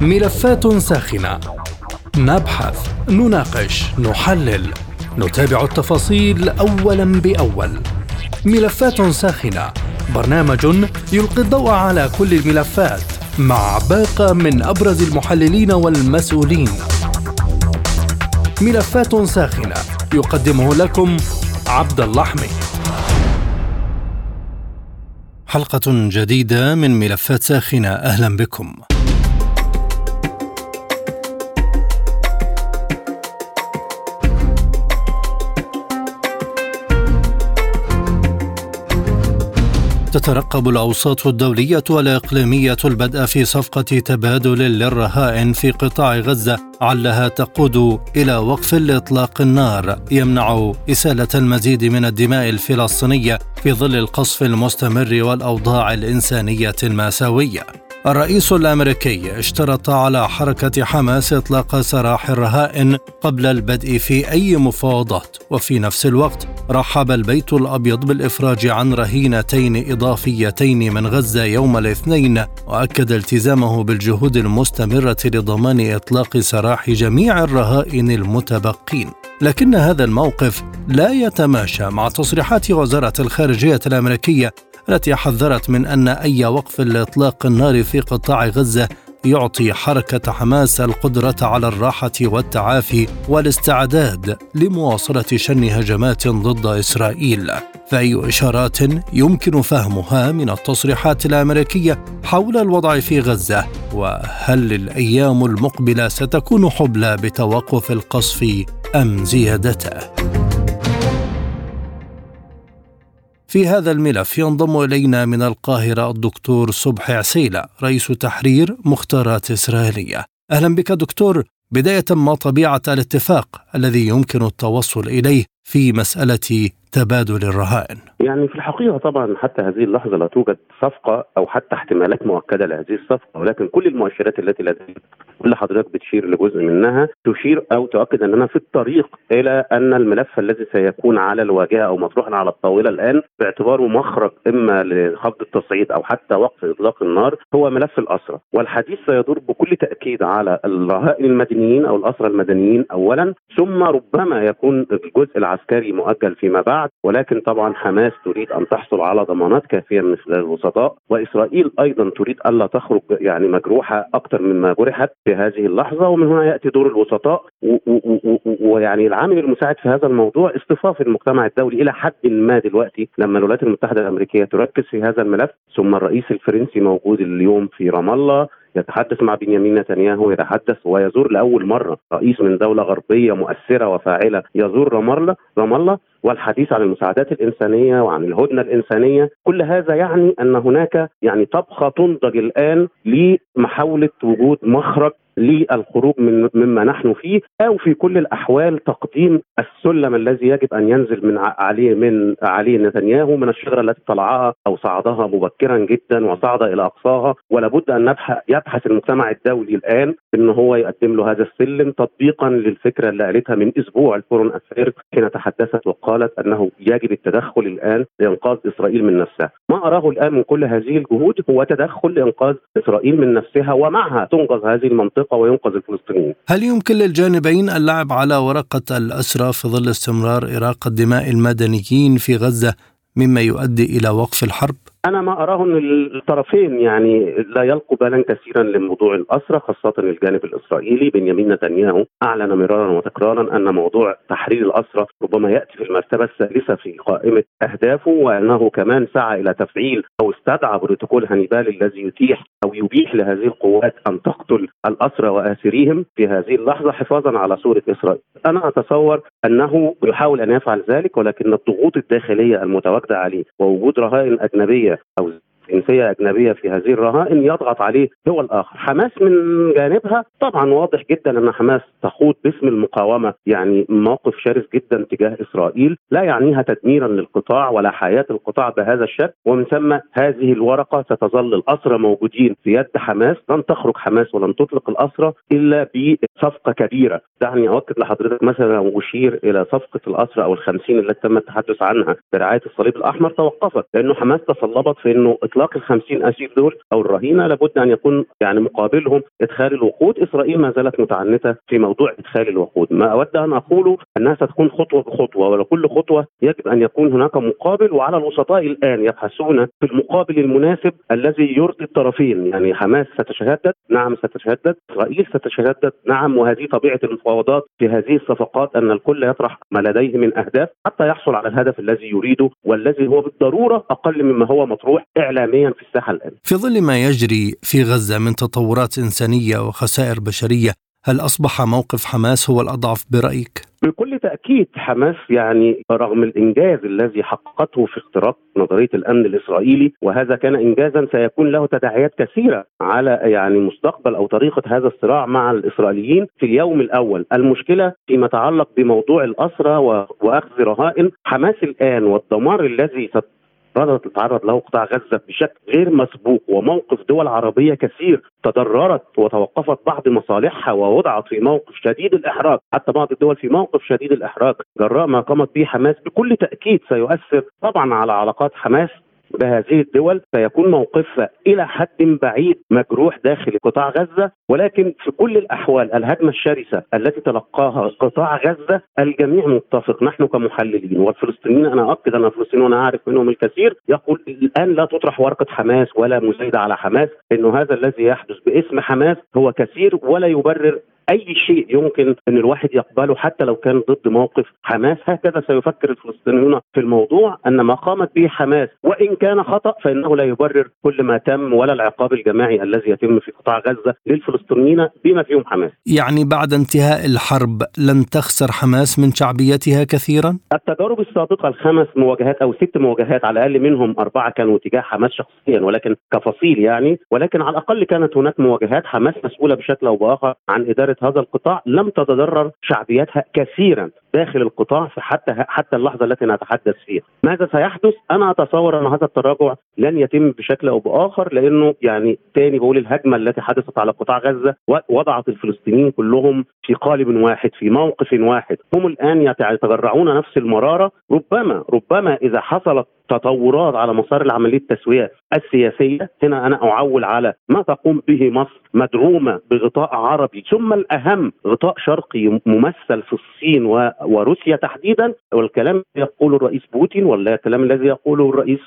ملفات ساخنة. نبحث نناقش نحلل. نتابع التفاصيل اولا بأول. ملفات ساخنة. برنامج يلقي الضوء على كل الملفات مع باقة من أبرز المحللين والمسؤولين. ملفات ساخنة. يقدمه لكم عبد الله حميد حلقة جديدة من ملفات ساخنة. أهلا بكم. تترقب الأوساط الدولية والإقليمية البدء في صفقة تبادل للرهائن في قطاع غزة علها تقود إلى وقف لإطلاق النار. يمنع إسالة المزيد من الدماء الفلسطينية في ظل القصف المستمر والأوضاع الإنسانية المأساوية. الرئيس الأمريكي اشترط على حركة حماس إطلاق سراح الرهائن قبل البدء في أي مفاوضات. وفي نفس الوقت رحب البيت الأبيض بالإفراج عن رهينتين إضافيتين من غزة يوم الاثنين وأكد التزامه بالجهود المستمرة لضمان إطلاق سراح جميع الرهائن المتبقين. لكن هذا الموقف لا يتماشى مع تصريحات وزارة الخارجية الأمريكية التي حذرت من أن أي وقف لإطلاق النار في قطاع غزة يعطي حركة حماس القدرة على الراحة والتعافي والاستعداد لمواصلة شن هجمات ضد إسرائيل. فأي إشارات يمكن فهمها من التصريحات الأمريكية حول الوضع في غزة؟ وهل الأيام المقبلة ستكون حبلى بتوقف القصف أم زيادته في هذا الملف ينضم إلينا من القاهرة الدكتور صبحي عسيلة رئيس تحرير مختارات إسرائيلية. أهلا بك دكتور. بداية ما طبيعة الاتفاق الذي يمكن التوصل إليه في مسألة تبادل الرهائن. يعني في الحقيقة طبعا حتى هذه اللحظة لا توجد صفقة أو حتى احتمالات مؤكدة لهذه الصفقة ولكن كل المؤشرات التي لدينا واللي حضرتك بتشير لجزء منها تشير أو تؤكد أننا في الطريق إلى أن الملف الذي سيكون على الواجهة أو مطروحا على الطاولة الآن باعتباره مخرج إما لخفض التصعيد أو حتى وقف إطلاق النار هو ملف الأسرة. والحديث سيدور بكل تأكيد على الرهائن المدنيين أو الأسرى المدنيين أولا ثم ربما يكون الجزء العسكري مؤجل فيما بعد. ولكن طبعا حماس تريد أن تحصل على ضمانات كافية من خلال الوسطاء وإسرائيل أيضا تريد ألا تخرج يعني مجروحة أكثر مما جرحت في هذه اللحظة ومن هنا يأتي دور الوسطاء ويعني العامل المساعد في هذا الموضوع اصطفاف المجتمع الدولي إلى حد ما دلوقتي لما الولايات المتحدة الأمريكية تركز في هذا الملف. ثم الرئيس الفرنسي موجود اليوم في رام الله. يتحدث مع بنيامين نتنياهو يتحدث ويزور لأول مرة رئيس من دولة غربية مؤثرة وفاعلة يزور رام الله رام الله والحديث عن المساعدات الإنسانية وعن الهدنة الإنسانية. كل هذا يعني أن هناك يعني طبخة تنضج الآن لمحاولة وجود مخرج للخروج من مما نحن فيه أو في كل الأحوال تقديم السلم الذي يجب أن ينزل من عليه من عليه نتنياهو من الشجرة التي طلعها أو صعدها مبكرا جدا وصعد إلى أقصاها. ولابد أن نبحث يبحث المجتمع الدولي الآن إن هو يقدم له هذا السلم تطبيقا للفكرة اللي قالتها من أسبوع ال Foreign Affairs حين تحدثت وقالت أنه يجب التدخل الآن لإنقاذ إسرائيل من نفسها. ما أراه الآن من كل هذه الجهود هو تدخل لإنقاذ إسرائيل من نفسها ومعها تنقذ هذه المنطقة المنطقة وينقذ الفلسطينيين. هل يمكن للجانبين اللعب على ورقة الاسرى في ظل استمرار اراقه دماء المدنيين في غزة مما يؤدي إلى وقف الحرب؟ أنا ما أراه ان الطرفين يعني لا يلقوا بالا كثيرا لموضوع الاسرى خاصة الجانب الإسرائيلي بنيامين نتنياهو أعلن مرارا وتكرارا أن موضوع تحرير الاسرى ربما يأتي في المرتبة الثالثة في قائمة أهدافه وأنه كمان سعى إلى تفعيل أو استدعى بروتوكول هانيبال الذي يتيح أو يبيح لهذه القوات أن تقتل الاسرى واسريهم في هذه اللحظة حفاظا على صورة إسرائيل. أنا أتصور أنه يحاول أن يفعل ذلك ولكن الضغوط الداخلية المتواجدة عليه ووجود رهائن أجنبية أو جنسية أجنبية في هذه الرهائن يضغط عليه دول آخر. حماس من جانبها طبعا واضح جدا أن حماس تخوض باسم المقاومة يعني موقف شرس جدا تجاه إسرائيل. لا يعنيها تدميرا للقطاع ولا حياة القطاع بهذا الشكل. ومن ثم هذه الورقة ستظل الأسرى موجودين في يد حماس. لن تخرج حماس ولن تطلق الأسرى إلا بصفقة كبيرة. دعني أؤكد لحضرتك مثلا وأشير إلى صفقة الأسرى أو الخمسين التي تم التحدث عنها برعاية الصليب الأحمر توقفت لأنه حماس تصلبت في أنه إطلاق ال 50 أسير دول أو الرهينة لابد أن يكون يعني مقابلهم إدخال الوقود، إسرائيل ما زالت متعنتة في موضوع إدخال الوقود، ما أود أن أقوله أنها ستكون خطوة بخطوة ولكل خطوة يجب أن يكون هناك مقابل وعلى الوسطاء الآن يبحثون في المقابل المناسب الذي يرضي الطرفين، يعني حماس ستتشدد، نعم ستتشدد، إسرائيل ستتشدد، نعم. وهذه طبيعة المفاوضات في هذه الصفقات أن الكل يطرح ما لديه من أهداف حتى يحصل على الهدف الذي يريده والذي هو بالضرورة أقل مما هو مطروح اعلاميا في الساحة الآن. في ظل ما يجري في غزة من تطورات إنسانية وخسائر بشرية، هل أصبح موقف حماس هو الأضعف برأيك؟ بكل تأكيد حماس يعني رغم الإنجاز الذي حققته في اختراق نظرية الأمن الإسرائيلي وهذا كان انجازا سيكون له تداعيات كثيرة على يعني مستقبل أو طريقة هذا الصراع مع الإسرائيليين في اليوم الأول، المشكلة فيما يتعلق بموضوع الأسرى وأخذ رهائن، حماس الآن والدمار الذي تتعرض له قطاع غزة بشكل غير مسبوق وموقف دول عربية كثير تضررت وتوقفت بعض مصالحها ووضعت في موقف شديد الإحراج، حتى بعض الدول في موقف شديد الإحراج. جراء ما قامت به حماس بكل تأكيد سيؤثر طبعا على علاقات حماس بهذه الدول سيكون موقفها إلى حد بعيد مجروح داخل قطاع غزة ولكن في كل الأحوال الهجمة الشرسة التي تلقاها قطاع غزة الجميع متفق. نحن كمحللين والفلسطينيين أنا أؤكد أن الفلسطينيين وأنا أعرف منهم الكثير يقول الآن لا تطرح ورقة حماس ولا مسايده على حماس انه هذا الذي يحدث باسم حماس هو كثير ولا يبرر أي شيء يمكن أن الواحد يقبله حتى لو كان ضد موقف حماس هكذا سيفكر الفلسطينيون في الموضوع أن ما قامت به حماس وإن كان خطأ فإنه لا يبرر كل ما تم ولا العقاب الجماعي الذي يتم في قطاع غزة للفلسطينيين بما فيهم حماس. يعني بعد انتهاء الحرب لن تخسر حماس من شعبيتها كثيرا؟ التجارب السابقة الخمس مواجهات أو ست مواجهات على الأقل منهم أربعة كانوا تجاه حماس شخصيا ولكن كفصيل يعني ولكن على الأقل كانت هناك مواجهات حماس مسؤولة بشكل أو بآخر عن إدارة هذا القطاع لم تتضرر شعبيتها كثيرا. داخل القطاع في حتى حتى اللحظة التي نتحدث فيها. ماذا سيحدث؟ أنا أتصور أن هذا التراجع لن يتم بشكل أو بآخر لأنه يعني تاني بقول الهجمة التي حدثت على قطاع غزة وضعت الفلسطينيين كلهم في قالب واحد في موقف واحد، هم الآن يتجرعون نفس المرارة ربما ربما إذا حصلت تطورات على مسار العملية التسوية السياسية هنا أنا أعول على ما تقوم به مصر مدعومة بغطاء عربي ثم الأهم غطاء شرقي ممثل في الصين وروسيا تحديدا والكلام يقوله الرئيس بوتين ولا الكلام الذي يقوله الرئيس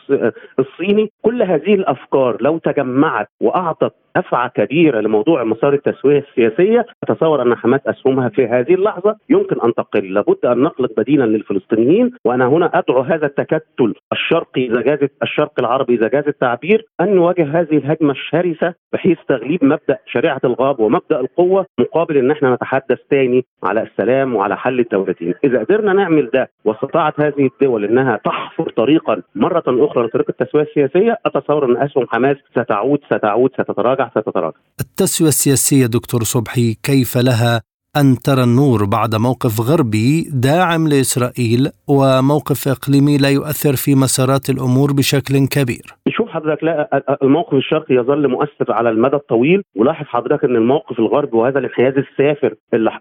الصيني كل هذه الأفكار لو تجمعت وأعطت دفعه كبيره لموضوع مسار التسوية السياسية. أتصور أن حماس أسهمها في هذه اللحظة. يمكن أن تقل. لابد أن نخلق بديلا للفلسطينيين. وأنا هنا أدعو هذا التكتل الشرقي إذا جاز الشرق العربي إذا جاز التعبير أن نواجه هذه الهجمة الشرسة بحيث تغليب مبدأ شريعة الغاب ومبدأ القوة مقابل إن إحنا نتحدث تاني على السلام وعلى حل الدولتين إذا قدرنا نعمل ده واستطاعت هذه الدول إنها تحفر طريقا مرة أخرى لطريق التسوية السياسية أتصور إن أسهم حماس ستعود ستعود ستتراجع ستتراجع التسوية السياسية دكتور صبحي كيف لها أن ترى النور بعد موقف غربي داعم لإسرائيل وموقف إقليمي لا يؤثر في مسارات الأمور بشكل كبير. شوف حضرتك لا الموقف الشرقي يظل مؤثر على المدى الطويل. ولاحظ حضرتك إن الموقف الغربي وهذا الانحياز السافر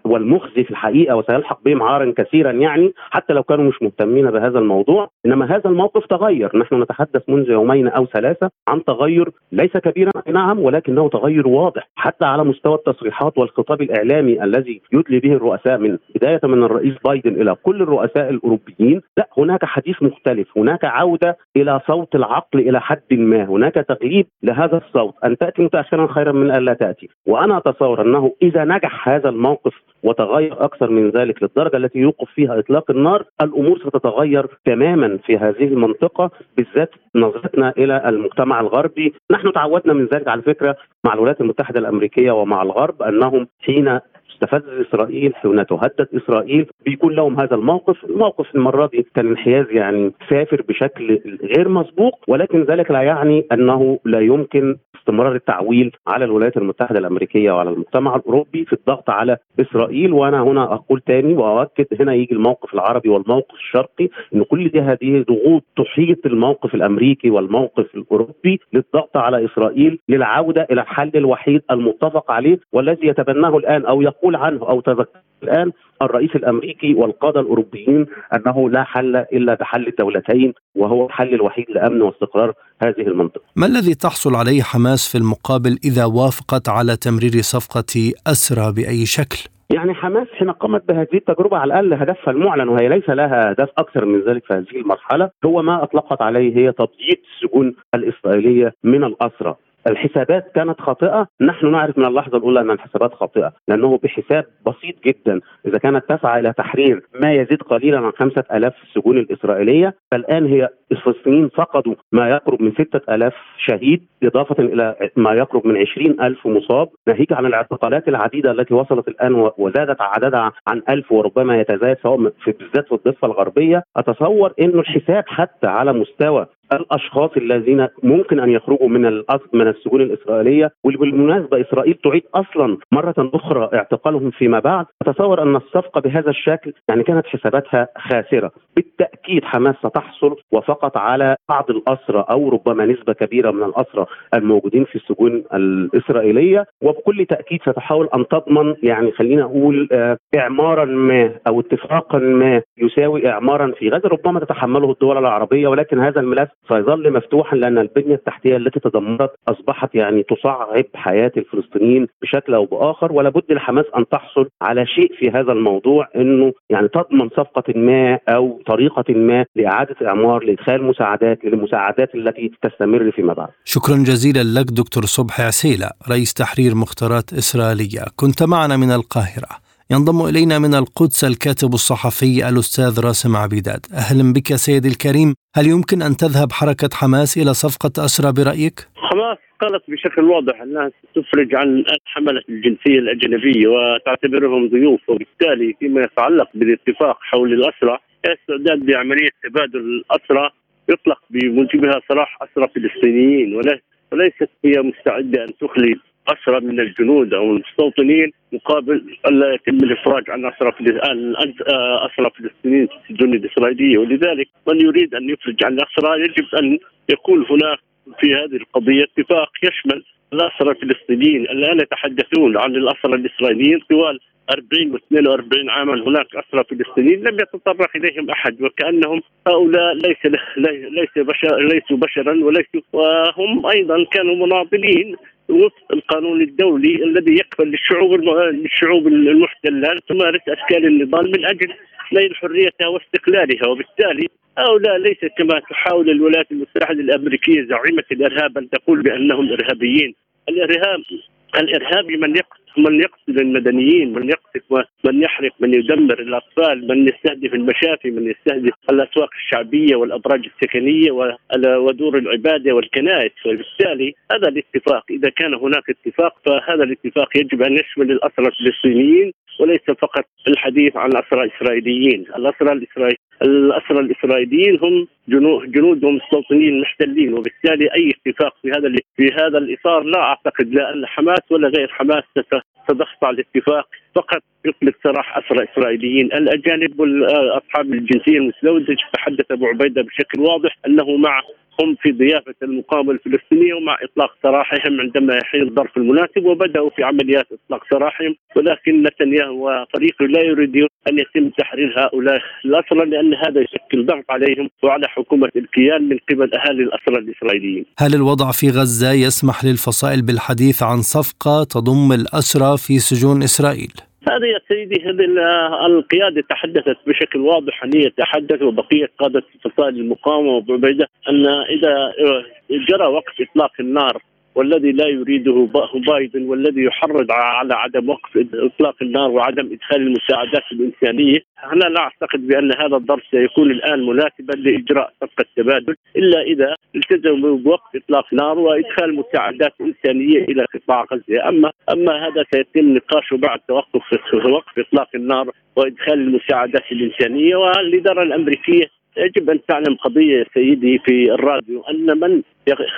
والمخزي في الحقيقة وسيلحق بهم عارا كثيرا يعني حتى لو كانوا مش مهتمين بهذا الموضوع. إنما هذا الموقف تغير. نحن نتحدث منذ يومين أو ثلاثة عن تغير ليس كبيرا نعم ولكنه تغير واضح حتى على مستوى التصريحات والخطاب الإعلامي الذي يدلي به الرؤساء من بداية من الرئيس بايدن إلى كل الرؤساء الأوروبيين لا هناك حديث مختلف هناك عودة إلى صوت العقل إلى حد ما هناك تغليب لهذا الصوت أن تأتي متاخرا خيرا من ان لا تأتي. وأنا أتصور أنه إذا نجح هذا الموقف وتغير أكثر من ذلك للدرجة التي يوقف فيها إطلاق النار الأمور ستتغير تماما في هذه المنطقة بالذات نظرتنا إلى المجتمع الغربي. نحن تعودنا من ذلك على فكرة مع الولايات المتحدة الأمريكية ومع الغرب أنهم حين تستفز إسرائيل حين تهدد إسرائيل بيكون لهم هذا الموقف، الموقف المرة دي كان انحياز يعني سافر بشكل غير مسبوق ولكن ذلك لا يعني أنه لا يمكن استمرار التعويل على الولايات المتحدة الأمريكية وعلى المجتمع الأوروبي في الضغط على إسرائيل. وأنا هنا أقول تاني وأؤكد هنا يجي الموقف العربي والموقف الشرقي إن كل دي هذه ضغوط تحيط الموقف الأمريكي والموقف الأوروبي للضغط على إسرائيل للعودة إلى الحل الوحيد المتفق عليه والذي يتبناه الآن أو يقول عنه أو الآن الرئيس الأمريكي والقادة الأوروبيين أنه لا حل إلا بحل الدولتين وهو الحل الوحيد لأمن واستقرار هذه المنطقة. ما الذي تحصل عليه حماس في المقابل إذا وافقت على تمرير صفقة أسرى بأي شكل؟ يعني حماس حين قامت بهذه التجربة على الأقل هدفها المعلن وهي ليس لها اهداف أكثر من ذلك في هذه المرحلة هو ما أطلقت عليه هي تبييض السجون الإسرائيلية من الأسرى الحسابات كانت خاطئة. نحن نعرف من اللحظة الأولى أن الحسابات خاطئة لأنه بحساب بسيط جدا. إذا كانت تسعى إلى تحرير ما يزيد قليلا عن خمسة ألاف السجون الإسرائيلية فالآن هي الفلسطينيين فقدوا ما يقرب من ستة ألاف شهيد إضافة إلى ما يقرب من عشرين ألف مصاب. ناهيك عن الاعتقالات العديدة التي وصلت الآن وزادت عددها عن ألف وربما يتزايد سواء في بالذات في الضفة الغربية. أتصور أنه الحساب حتى على مستوى الأشخاص الذين ممكن أن يخرجوا من من السجون الإسرائيلية واللي بالمناسبة إسرائيل تعيد أصلا مرة أخرى اعتقالهم فيما بعد. أتصور أن الصفقة بهذا الشكل يعني كانت حساباتها خاسرة. بالتأكيد حماس ستحصل وفقط على بعض الأسرى أو ربما نسبة كبيرة من الأسرى الموجودين في السجون الإسرائيلية وبكل تأكيد ستحاول أن تضمن يعني خلينا أقول آه، إعمارا ما أو اتفاقا ما يساوي إعمارا في غزة ربما تتحمله الدول العربية ولكن هذا الملف سيظل مفتوحا لأن البنية التحتية التي تدمرت أصبحت يعني تصعب حياة الفلسطينيين بشكل أو بآخر ولا بد لحماس أن تحصل على شيء في هذا الموضوع إنه يعني تضمن صفقة ما أو طريقة ما لإعادة اعمار لإدخال مساعدات للمساعدات التي تستمر فيما بعد. شكرا جزيلا لك دكتور صبحي عسيلة رئيس تحرير مختارات إسرائيلية كنت معنا من القاهرة. ينضم إلينا من القدس الكاتب الصحفي الأستاذ راسم عبيدات أهلا بك سيدي الكريم هل يمكن أن تذهب حركة حماس إلى صفقة أسرى برأيك حماس قالت بشكل واضح أنها تفرج عن حمله الجنسية الأجنبية وتعتبرهم ضيوف وبالتالي فيما يتعلق بالاتفاق حول الأسرى استعداد بعمليه تبادل الاسرى يطلق بموجبها سراح اسرى فلسطينيين وليست هي مستعدة أن تخلي اسرى من الجنود أو المستوطنين مقابل الا يتم الإفراج عن اسرى اسرى فلسطينيين في السجون الإسرائيلية. ولذلك من يريد أن يفرج عن الاسرى يجب أن يكون هناك في هذه القضية اتفاق يشمل الاسرى الفلسطينيين الآن يتحدثون عن الاسرى الإسرائيليين طوال 40 و 42 عاما هناك أسرى فلسطينيين لم يتطرق إليهم أحد وكأنهم هؤلاء ليس ليس بشر ليسوا بشرا وليسوا وهم أيضا كانوا مناضلين وفق القانون الدولي الذي يقبل للشعوب للشعوب المحتلة تمارس أشكال النضال من أجل نيل حريتها واستقلالها وبالتالي هؤلاء ليس كما تحاول الولايات المتحدة الأمريكية زعيمة الإرهاب أن تقول بأنهم إرهابيين. الارهاب الارهابي من يقتل من يقتل المدنيين من يقتل من يحرق من يدمر الأطفال من يستهدف المشافي من يستهدف الأسواق الشعبية والأبراج السكنية ودور العبادة والكنائس. وبالتالي هذا الاتفاق إذا كان هناك اتفاق فهذا الاتفاق يجب أن يشمل الاسرى الفلسطينيين وليس فقط الحديث عن اسرى اسرائيليين، الاسرى الاسرائيليين الاسرى الإسرائيليين هم جنود ومستوطنين محتلين وبالتالي أي اتفاق في هذا في هذا الإطار لا أعتقد لا أن حماس ولا غير حماس ستخضع الاتفاق فقط يطلق سراح أسرى إسرائيليين، الأجانب واصحاب الجنسية المزدوجه تحدث أبو عبيدة بشكل واضح أنه مع هم في ضيافة المقاومه الفلسطينية ومع إطلاق سراحهم عندما يحين الظرف المناسب وبدأوا في عمليات إطلاق سراحهم ولكن نتنياهو وفريقه لا يريدون أن يتم تحرير هؤلاء الأسرى لأن هذا يشكل ضغط عليهم وعلى حكومة الكيان من قبل أهالي الأسرى الإسرائيليين. هل الوضع في غزة يسمح للفصائل بالحديث عن صفقة تضم الأسرى في سجون إسرائيل؟ هذه يا سيدي هذه القيادة تحدثت بشكل واضح أن تحدث وبقية قادة فصائل المقاومة وبعبيده أن إذا جرى وقت إطلاق النار والذي لا يريده بايدن والذي يحرض على عدم وقف إطلاق النار وعدم إدخال المساعدات الإنسانية، أنا لا أعتقد بأن هذا الظرف سيكون الآن مناسبا لإجراء صفقه تبادل إلا إذا التزموا بوقف إطلاق نار وإدخال مساعدات إنسانية إلى قطاع غزة، اما أما هذا سيتم نقاشه بعد توقف وقف إطلاق النار وإدخال المساعدات الإنسانية والإدارة الأمريكية يجب أن تعلم قضية سيدي في الراديو أن من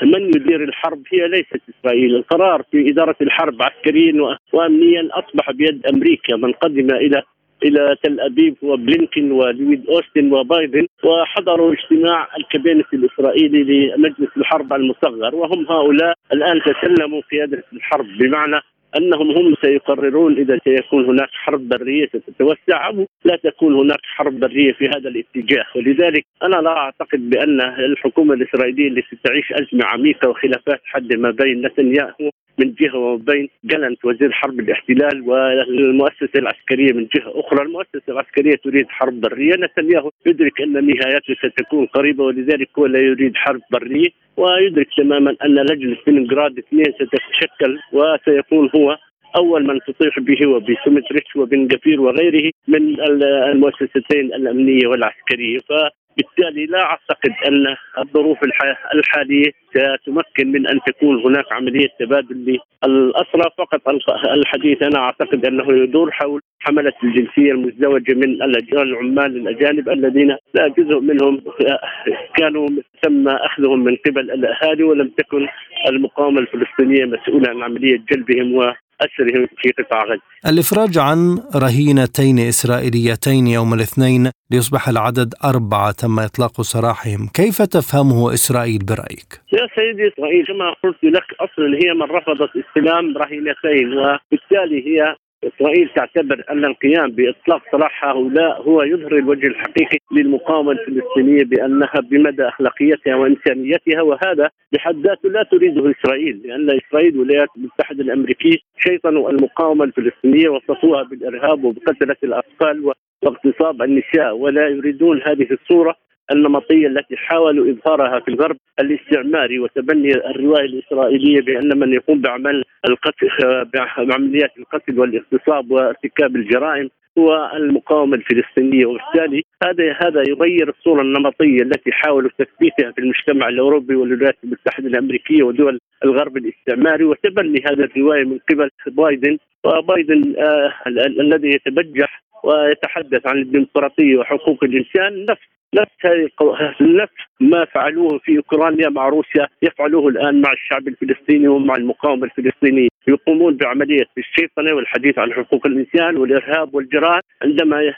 من يدير الحرب هي ليست إسرائيل، القرار في إدارة الحرب عسكريا وامنيا أصبح بيد أمريكا، من قدم إلى إلى تل أبيب وبلينكن ولويد أوستن وبايدن وحضروا اجتماع الكابينت الإسرائيلي لمجلس الحرب المصغر. وهم هؤلاء الآن تسلموا قياده الحرب. بمعنى أنهم هم سيقررون إذا سيكون هناك حرب برية ستتوسع أو لا تكون هناك حرب برية في هذا الاتجاه. ولذلك أنا لا أعتقد بأن الحكومة الإسرائيلية التي تعيش أزمة عميقة وخلافات حادة ما بين نتنياهو من جهة وبين جلنت وزير حرب الاحتلال والمؤسسة العسكرية من جهة أخرى، المؤسسة العسكرية تريد حرب برية، نتنياهو يدرك أن نهايته ستكون قريبة ولذلك هو لا يريد حرب برية ويدرك تماما أن لجنة لينينغراد اثنين ستتشكل وسيكون هو أول من تطيح به وبسومتريتش وبن وغيره من المؤسستين الأمنية والعسكرية. ف بالتالي لا أعتقد أن الظروف الحالية ستمكن من أن تكون هناك عملية تبادل للاسرى فقط الحديث أنا أعتقد أنه يدور حول حملة الجنسية المزدوجة من العمال الأجانب الذين لا جزء منهم كانوا تم أخذهم من قبل الأهالي ولم تكن المقاومة الفلسطينية مسؤولة عن عملية جلبهم أسرهم في قطاع غزة الإفراج عن رهينتين إسرائيليتين يوم الاثنين ليصبح العدد أربعة تم إطلاق سراحهم كيف تفهمه إسرائيل برأيك؟ يا سيدي إسرائيل كما قلت لك أصلا هي من رفضت استلام رهينتين وبالتالي هي إسرائيل تعتبر أن القيام بإطلاق سراح هؤلاء هو يظهر الوجه الحقيقي للمقاومة الفلسطينية بأنها بمدى أخلاقيتها وإنسانيتها وهذا بحد ذاته لا تريده إسرائيل لأن إسرائيل والولايات المتحدة الأمريكية شيطنوا المقاومة الفلسطينية وصفوها بالإرهاب وبقتلة الأطفال واغتصاب النساء ولا يريدون هذه الصورة النمطية التي حاولوا إظهارها في الغرب الاستعماري وتبني الرواية الإسرائيلية بأن من يقوم باعمال القتل بعمليات القتل والاغتصاب وارتكاب الجرائم هو المقاومة الفلسطينية. وبالتالي هذا هذا يغير الصورة النمطية التي حاولوا تثبيتها في المجتمع الأوروبي والولايات المتحدة الأمريكية ودول الغرب الاستعماري وتبني هذه الرواية من قبل بايدن. وبايدن آه الذي يتبجح ويتحدث عن الديمقراطية وحقوق الإنسان نفس نفس نفس ما فعلوه في أوكرانيا مع روسيا يفعلوه الآن مع الشعب الفلسطيني ومع المقاومة الفلسطينية. يقومون بعملية الشيطنة والحديث عن حقوق الإنسان والإرهاب والجرائم عندما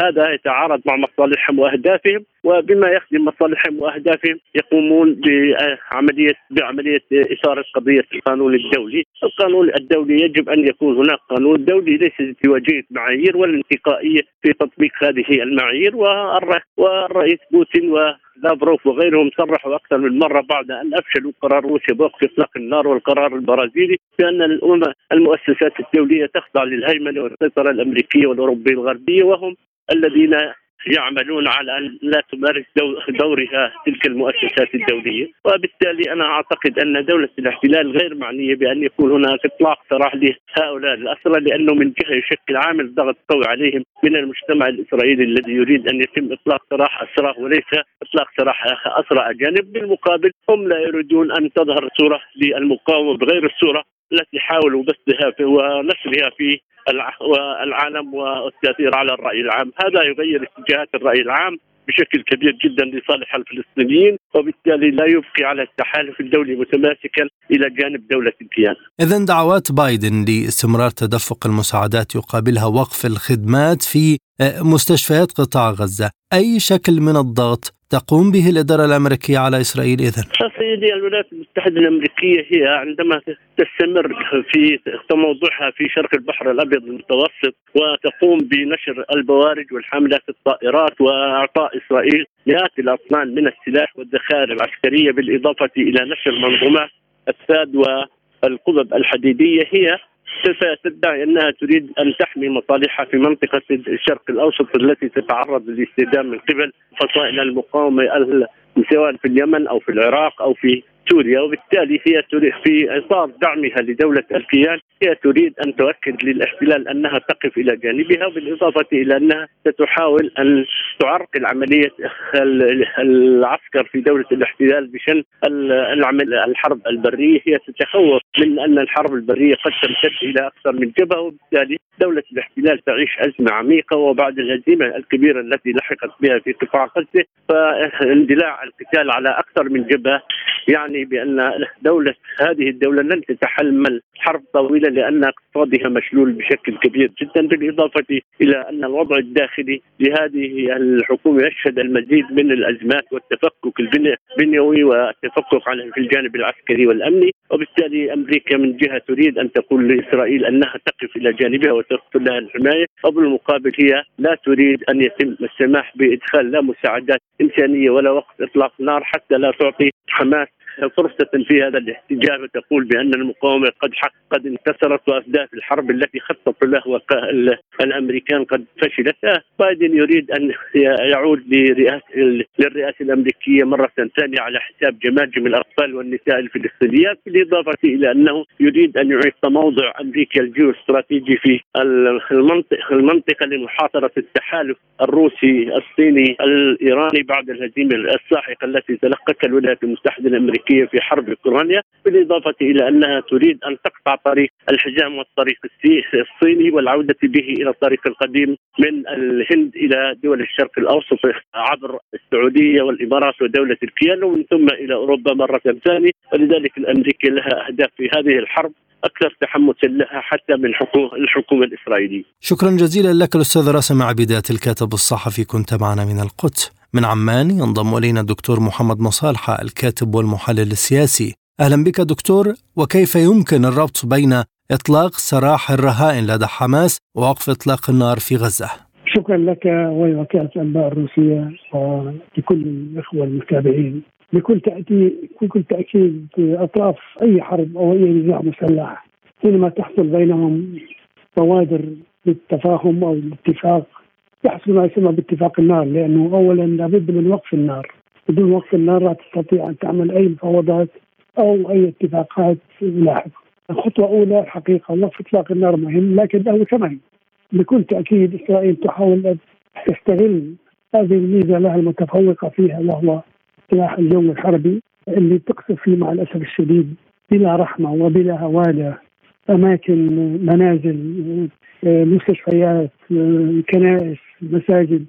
هذا يتعارض مع مصالحهم وأهدافهم وبما يخدم مصالحهم وأهدافهم يقومون بعمليه بعملية إثارة قضية القانون الدولي، القانون الدولي يجب أن يكون هناك قانون دولي ليس ازدواجيه معايير ولا انتقائية في تطبيق هذه المعايير والرئيس بوتين لافروف وغيرهم صرحوا أكثر من مرة بعد أن أفشلوا قرار روسيا بوقف إطلاق النار والقرار البرازيلي بأن الأمم المؤسسات الدولية تخضع للهيمنة والسيطره الأمريكية والأوروبية الغربية وهم الذين يعملون على أن لا تمارس دورها تلك المؤسسات الدولية، وبالتالي أنا أعتقد أن دولة الاحتلال غير معنية بأن يكون هناك إطلاق سراح لهؤلاء الأسرى لأنه من جهة يشكل عامل ضغط قوي عليهم من المجتمع الإسرائيلي الذي يريد أن يتم إطلاق سراح أسرى وليس إطلاق سراح أسرى أجانب، بالمقابل هم لا يريدون أن تظهر صورة للمقاومه بغير الصورة. التي حاولوا بثها ونشرها في العالم والتاثير على الرأي العام، هذا يغير اتجاهات الرأي العام بشكل كبير جدا لصالح الفلسطينيين وبالتالي لا يبقي على التحالف الدولي متماسكا إلى جانب دولة الكيان. اذا دعوات بايدن لاستمرار تدفق المساعدات يقابلها وقف الخدمات في مستشفيات قطاع غزة، أي شكل من الضغط تقوم به الإدارة الأمريكية على إسرائيل إذن؟ سيدي الولايات المتحدة الأمريكية هي عندما تستمر في موضوعها في شرق البحر الأبيض المتوسط وتقوم بنشر البوارج والحاملات الطائرات وإعطاء إسرائيل مئات الأطنان من السلاح والذخائر العسكرية بالإضافة إلى نشر منظومات الساد والقبب الحديدية هي تدعي أنها تريد أن تحمي مصالحها في منطقة الشرق الأوسط التي تتعرض للاستخدام من قبل فصائل المقاومة سواء في اليمن أو في العراق أو في سوريا وبالتالي هي تريد في اطار دعمها لدولة الكيان هي تريد أن تؤكد للاحتلال أنها تقف إلى جانبها بالإضافة إلى أنها ستحاول أن تعرقل عملية العسكر في دولة الاحتلال بشان العمل الحرب البرية. هي تتخوف من أن الحرب البرية قد تمتد إلى أكثر من جبهة وبالتالي دولة الاحتلال تعيش أزمة عميقة وبعد الهزيمة الكبيرة التي لحقت بها في قطاع غزة فاندلاع القتال على أكثر من جبهة يعني يعني بأن دولة هذه الدولة لن تتحمل حرب طويلة لأن اقتصادها مشلول بشكل كبير جدا بالإضافة إلى أن الوضع الداخلي لهذه الحكومة يشهد المزيد من الأزمات والتفكك البنيوي والتفكك في الجانب العسكري والأمني. وبالتالي أمريكا من جهة تريد أن تقول لإسرائيل أنها تقف إلى جانبها وترسل لها الحماية. وبالمقابل هي لا تريد أن يتم السماح بإدخال لا مساعدات إنسانية ولا وقت إطلاق نار حتى لا تعطي حماس فرصة في هذا الاحتجاج وتقول بأن المقاومة قد قد انتصرت وأهداف الحرب التي خطط له الأمريكان قد فشلت بايدن يريد أن يعود لرئاسة للرئاسة الأمريكية مرة ثانية على حساب جماجم الأطفال والنساء الفلسطينيات بالإضافة إلى أنه يريد أن يعيد تموضع أمريكا الجيو استراتيجي في المنطقة المنطقة لمحاصرة التحالف الروسي الصيني الإيراني بعد الهزيمة الساحقة التي تلقتها الولايات المتحدة الأمريكية. الامريكيه في حرب أوكرانيا بالإضافة إلى أنها تريد أن تقطع طريق الحزام والطريق الصيني والعودة به إلى الطريق القديم من الهند إلى دول الشرق الأوسط عبر السعودية والإمارات ودولة الكيان ومن ثم إلى أوروبا مرة ثانية ولذلك الامريكيه لها أهداف في هذه الحرب أكثر تحمسا لها حتى من الحكومة الإسرائيلية. شكرا جزيلا لك الأستاذ راسم عبيدات الكاتب الصحفي كنت معنا من القدس. من عمان ينضم إلينا الدكتور محمد مصالحه الكاتب والمحلل السياسي. أهلا بك دكتور وكيف يمكن الربط بين إطلاق سراح الرهائن لدى حماس ووقف إطلاق النار في غزة؟ شكرا لك ولوكاله الأنباء الروسية ولكل الإخوة المتابعين. بكل تاكيد بكل تأكيد أطراف أي حرب أو أي نزاع مسلح حينما تحصل بينهم بوادر للتفاهم أو الاتفاق يحصل ما يسمى باتفاق النار لأنه اولا لابد من وقف النار بدون وقف النار لا تستطيع أن تعمل أي مفاوضات أو أي اتفاقات لاحقه. الخطوة الأولى الحقيقة وقف إطلاق النار مهم لكن له ثمن. بكل تأكيد إسرائيل تحاول أن تستغل هذه الميزة لها المتفوقة فيها وهو سلاح الجو الحربي اللي تقصف فيه مع الأسف الشديد بلا رحمة وبلا هوادة أماكن منازل مستشفيات كنائس مساجد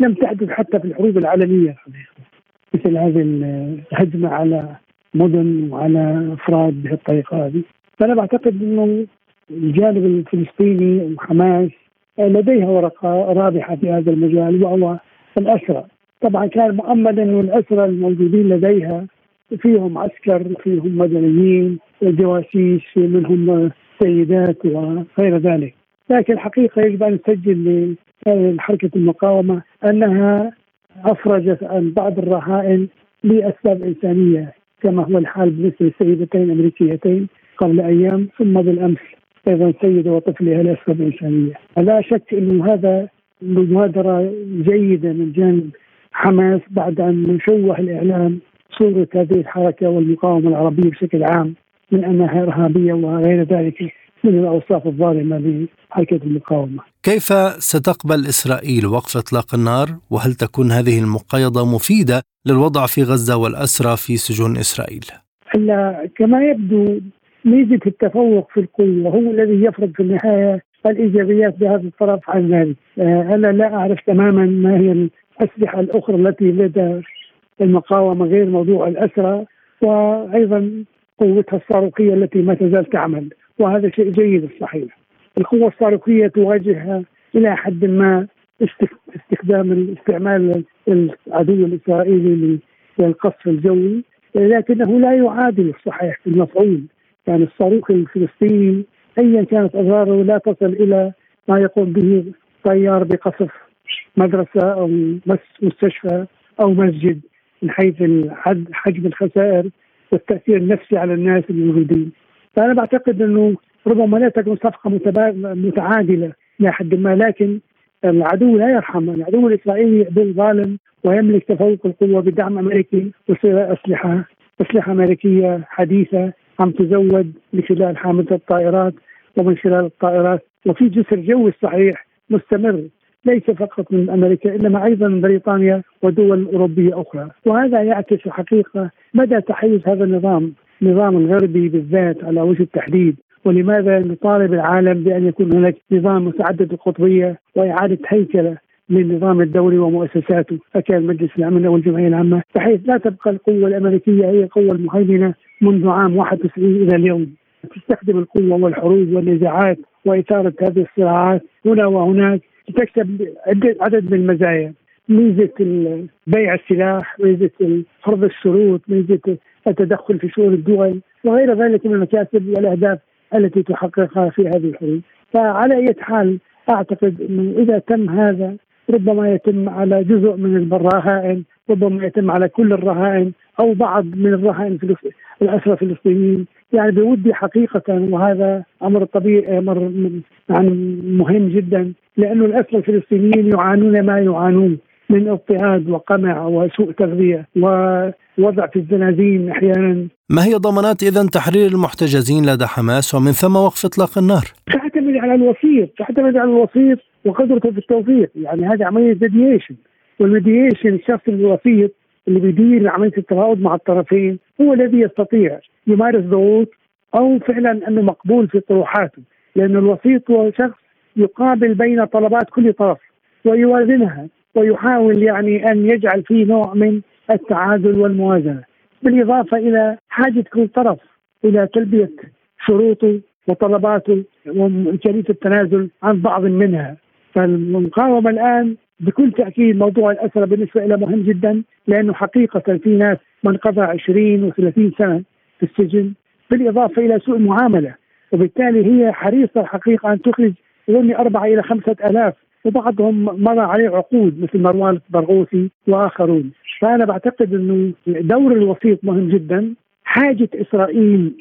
لم تحدث حتى في الحروب العالمية. مثل هذه الهجمة على مدن وعلى أفراد بهالطريقة هذه. فأنا بعتقد إنه الجانب الفلسطيني وحماس لديها ورقة رابحة في هذا المجال وهو الأسرى. طبعا كان مؤمل انه الاسرى الموجودين لديها فيهم عسكر فيهم مدنيين جواسيس منهم سيدات وغير ذلك. لكن الحقيقة يجب أن نسجل لحركة المقاومة أنها أفرجت عن بعض الرهائن لأسباب إنسانية كما هو الحال بالنسبة للسيدتين الأمريكيتين قبل أيام ثم بالأمس أيضا سيدة وطفلها لأسباب إنسانية لا شك أنه هذا مبادرة جيدة من جانب حماس بعد أن شوه الإعلام صورة هذه الحركة والمقاومة العربية بشكل عام من أنها إرهابية وغير ذلك من الأوصاف الظالمة لحركة المقاومة. كيف ستقبل إسرائيل وقف إطلاق النار وهل تكون هذه المقايضة مفيدة للوضع في غزة والأسرى في سجون إسرائيل؟ كما يبدو ميزة التفوق في القوة هو الذي يفرض في النهاية الإيجابيات بهذا الطرف عن ذلك. آه، أنا لا أعرف تماما ما هي الأسلحة الأخرى التي لدى المقاومة غير موضوع الأسرى وأيضا قوتها الصاروخية التي ما تزال تعمل وهذا شيء جيد الصحيح القوة الصاروخية تواجهها إلى حد ما استخدام استعمال العدو الإسرائيلي للقصف الجوي لكنه لا يعادل الصحيح في المفعول. يعني الصاروخ الفلسطيني ايا كانت اضراره لا تصل إلى ما يقوم به طيار بقصف مدرسة أو مستشفى أو مسجد من حيث حجم الخسائر والتأثير النفسي على الناس الموجودين فأنا بعتقد أنه ربما لا تكون صفقة متعادلة إلى حد ما لكن العدو لا يرحم. العدو الإسرائيلي عدو ظالم ويملك تفوق القوة بدعم امريكي واسلحه اسلحه أمريكية حديثة عم تزود من خلال حاملة الطائرات ومن خلال الطائرات. وفي جسر جوي صحيح مستمر ليس فقط من أمريكا إنما أيضا من بريطانيا ودول أوروبية أخرى، وهذا يعكس الحقيقة مدى تحيز هذا النظام النظام الغربي بالذات على وجه التحديد. ولماذا نطالب العالم بأن يكون هناك نظام متعدد القطبية وإعادة هيكلة للنظام الدولي ومؤسساته؟ فكان مجلس الأمن والجمعيه العامة بحيث لا تبقى القوة الأمريكية هي القوه المهيمنة منذ عام 91 إلى اليوم. تستخدم القوة والحروب والنزاعات وإثارة هذه الصراعات هنا وهناك لتكسب عدد من المزايا. ميزة بيع السلاح، ميزة فرض الشروط، ميزة التدخل في شؤون الدول وغير ذلك من المكاسب والأهداف التي تحققها في هذه الحروب. فعلى أي حال أعتقد أنه إذا تم هذا ربما يتم على جزء من الرهائن ربما يتم على كل الرهائن أو بعض من الرهائن في الاسرى الفلسطينيين يعني بودي حقيقة وهذا أمر طبيعي أمر يعني مهم جدا لأنه الاسرى الفلسطينيين يعانون ما يعانون من اضطهاد وقمع وسوء تغذية ووضع في الزنازين أحيانا. ما هي ضمانات اذا تحرير المحتجزين لدى حماس ومن ثم وقف إطلاق النار؟ تعتمد على الوسيط، تعتمد على الوسيط وقدرته في التوفيق، يعني هذه عملية mediation وال mediation الشخص الوسيط اللي بيدير عملية التفاوض مع الطرفين هو الذي يستطيع يمارس ضغوط أو فعلا أنه مقبول في طروحاته، لأن الوسيط هو شخص يقابل بين طلبات كل طرف ويوازنها. ويحاول يعني أن يجعل فيه نوع من التعادل والموازنة بالإضافة إلى حاجة كل طرف إلى تلبية شروطه وطلباته وامكانيه التنازل عن بعض منها. فالمقاومة الآن بكل تأكيد موضوع الاسرى بالنسبة لها مهم جدا لأنه حقيقة في ناس من قضى 20 و30 سنة في السجن بالإضافة إلى سوء المعاملة. وبالتالي هي حريصة الحقيقة أن تخرج يظني أربعة إلى خمسة آلاف وبعضهم مضى عليه عقود مثل مروان البرغوثي وآخرون. فأنا بعتقد إنه دور الوسيط مهم جدا. حاجة إسرائيل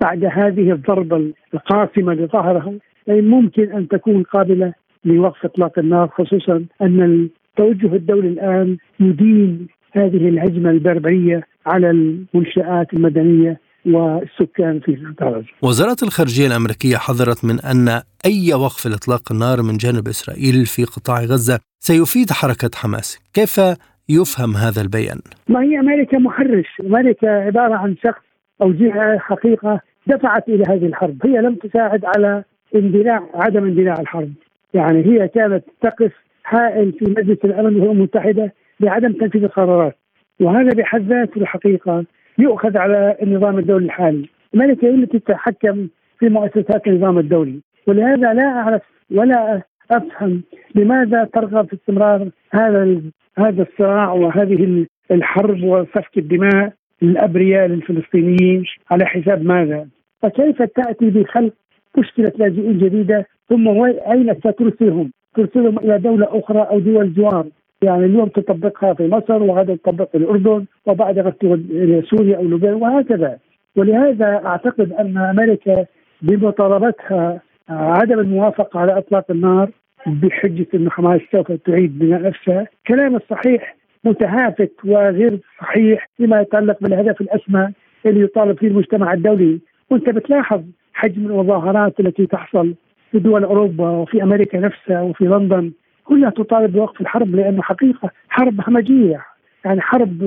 بعد هذه الضربة القاسمة لظهرها ممكن أن تكون قابلة لوقف إطلاق النار خصوصا أن التوجه الدولي الآن يدين هذه الهجمة البربرية على المنشآت المدنية. والسكان في قطاع وزارة الخارجية الأمريكية حذرت من أن أي وقف لإطلاق النار من جانب إسرائيل في قطاع غزة سيفيد حركة حماس. كيف يفهم هذا البيان؟ ما هي أمريكا محرش؟ أمريكا عبارة عن شخص أو جهة حقيقة دفعت إلى هذه الحرب. هي لم تساعد على اندلاع عدم اندلاع الحرب. يعني هي كانت تقف حائل في مجلس الأمن والأمم المتحدة بعدم تنفيذ القرارات. وهذا بحد ذاته الحقيقة يؤخذ على النظام الدولي الحالي الملكة هي التي تتحكم في مؤسسات النظام الدولي ولهذا لا أعرف ولا أفهم لماذا ترغب في استمرار هذا هذا الصراع وهذه الحرب وسفك الدماء الأبرياء للفلسطينيين على حساب ماذا؟ فكيف تأتي بخلق مشكلة لاجئين جديدة ثم أين سترسلهم؟ ترسلهم إلى دولة أخرى أو دول جوار يعني اليوم تطبقها في مصر وغدا تطبق في الأردن وبعد غد إلى سوريا أو لبنان وهكذا. ولهذا أعتقد أن أمريكا بمطالبتها عدم الموافقة على إطلاق النار بحجة انه حماس سوف تعيد بناء نفسها، كلام الصحيح متهافت وغير صحيح فيما يتعلق بالهدف الأسمى اللي يطالب فيه المجتمع الدولي، وأنت بتلاحظ حجم المظاهرات التي تحصل في دول أوروبا وفي أمريكا نفسها وفي لندن. كلها تطالب بوقف الحرب لأنه حقيقة حرب همجية يعني حرب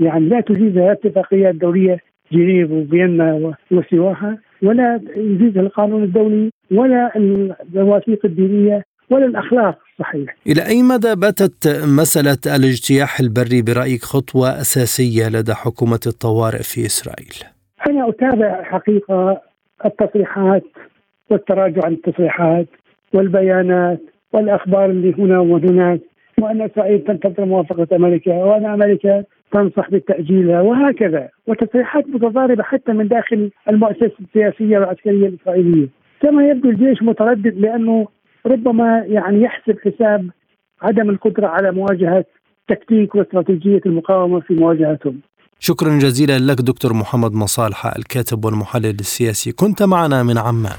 يعني لا تجيزها الاتفاقيات الدوليه جنيف وفيينا وسواها ولا يجيزها القانون الدولي ولا المواثيق الدينية ولا الأخلاق الصحيح. إلى أي مدى باتت مسألة الاجتياح البري برأيك خطوة أساسية لدى حكومة الطوارئ في إسرائيل؟ أنا أتابع حقيقة التصريحات والتراجع عن التصريحات والبيانات والأخبار اللي هنا وهناك وأن إسرائيل تنتظر موافقة أمريكا وأن أمريكا تنصح بتأجيلها وهكذا وتصريحات متضاربة حتى من داخل المؤسسة السياسية والعسكرية الإسرائيلية كما يبدو الجيش متردد لأنه ربما يعني يحسب حساب عدم القدرة على مواجهة تكتيك واستراتيجية المقاومة في مواجهتهم. شكرا جزيلا لك دكتور محمد مصالحه الكاتب والمحلل السياسي كنت معنا من عمان.